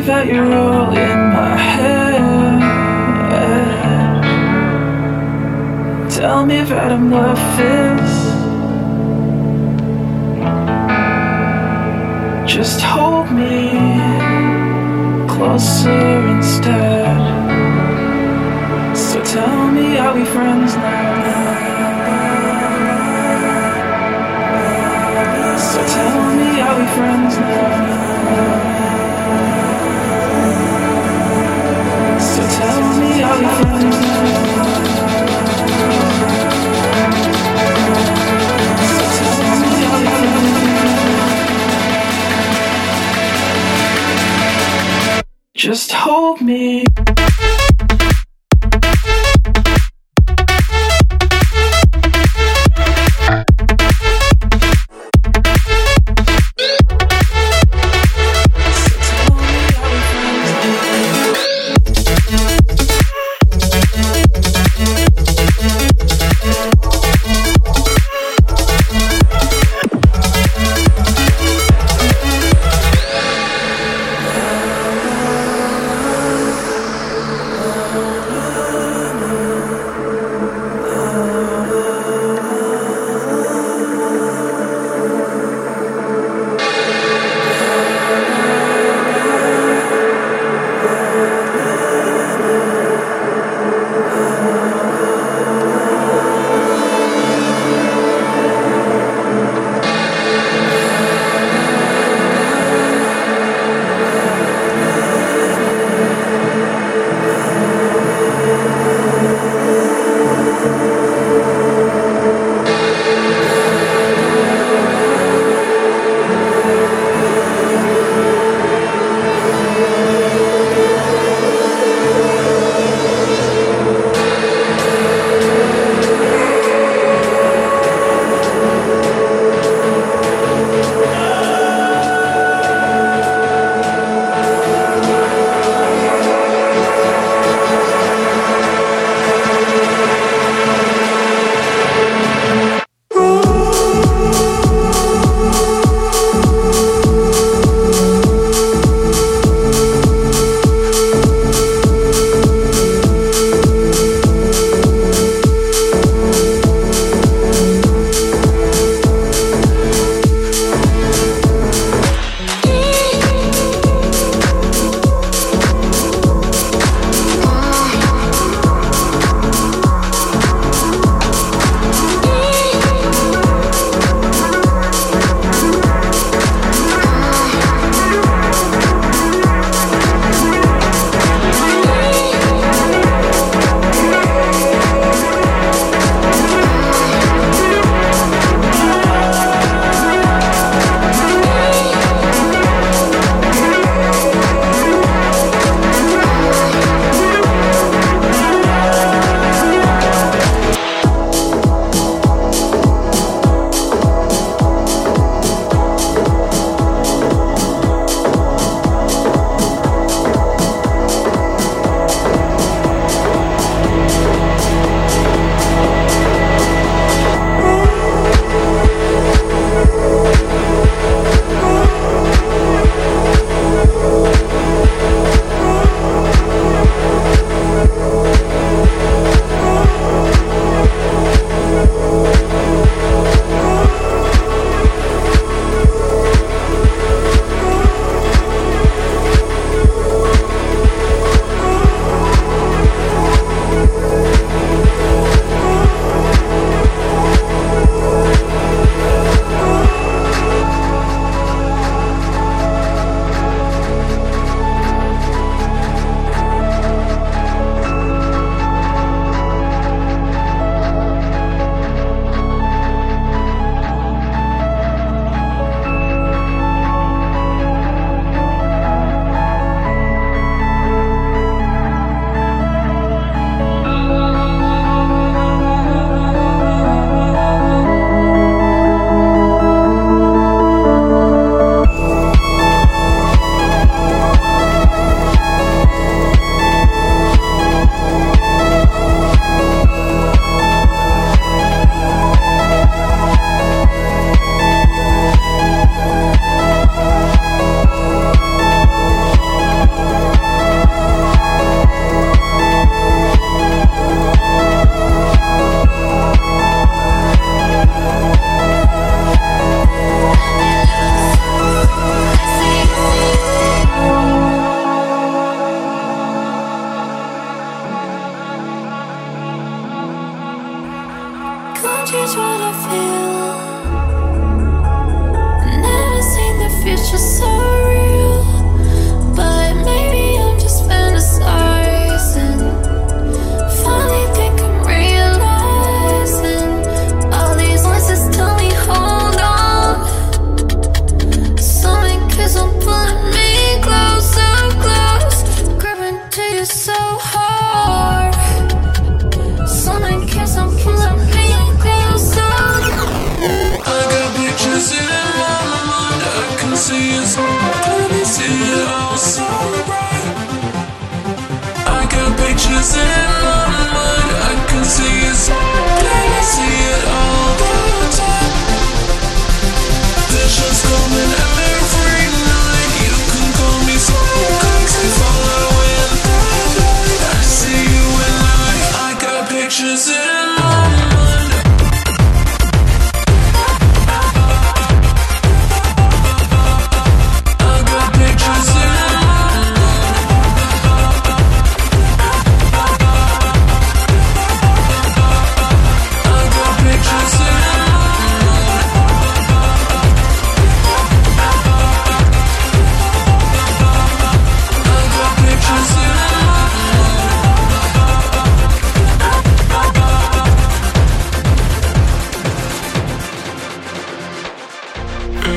that you're all in my head. Tell me that I'm worthless. Just hold me closer instead. So tell me, are we friends now? So tell me, are we friends now? Just hold me.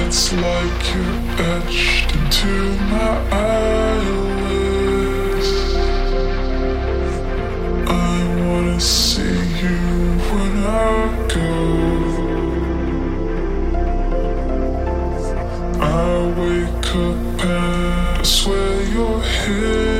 It's like you're etched into my eyelids. I wanna see you when I go. I wake up and I swear you're here.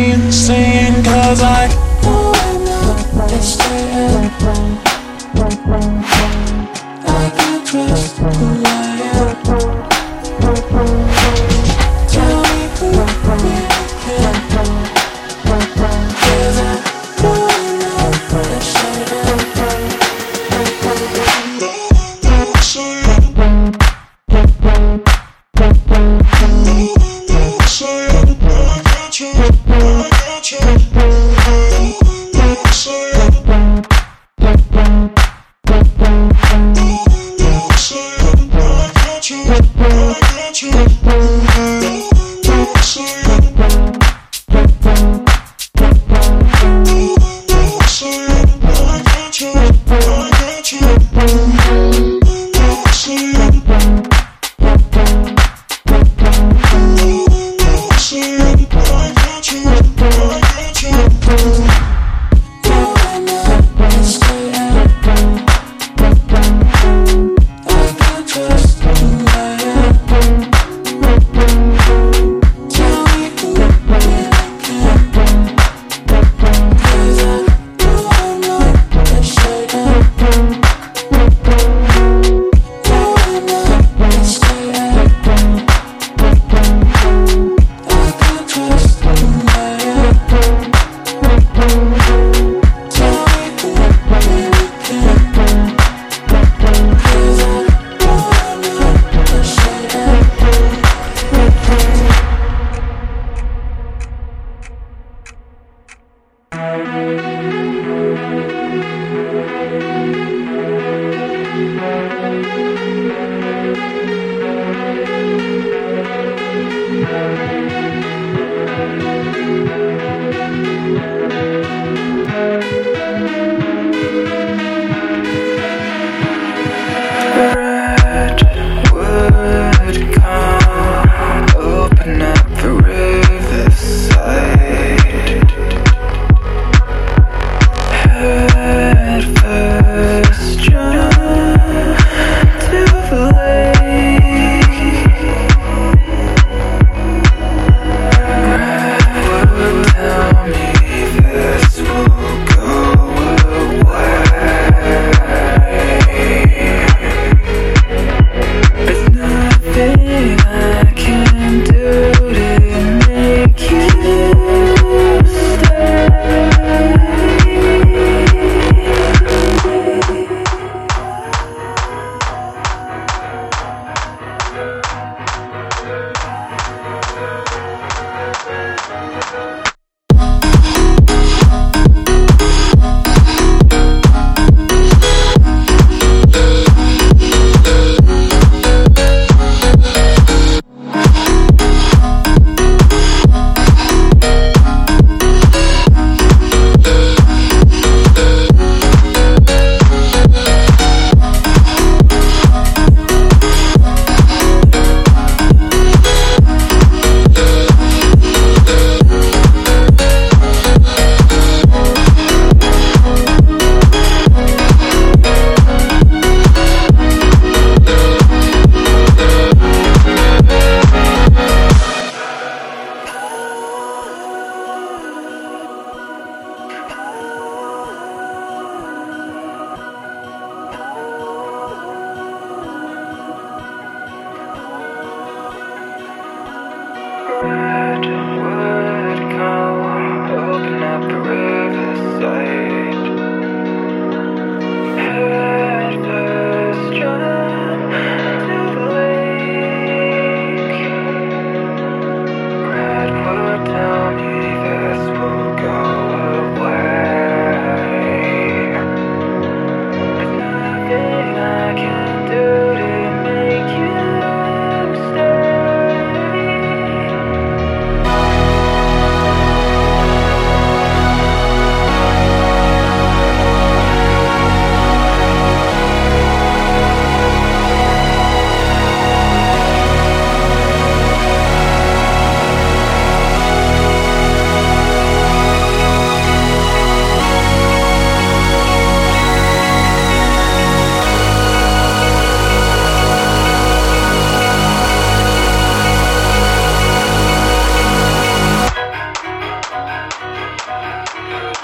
insane cause I Red would come open up.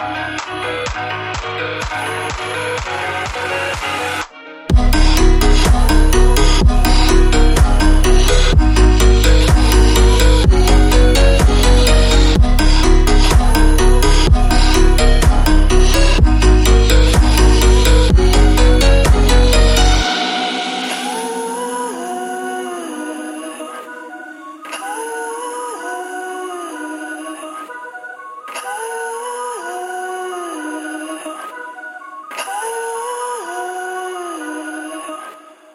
Thank you.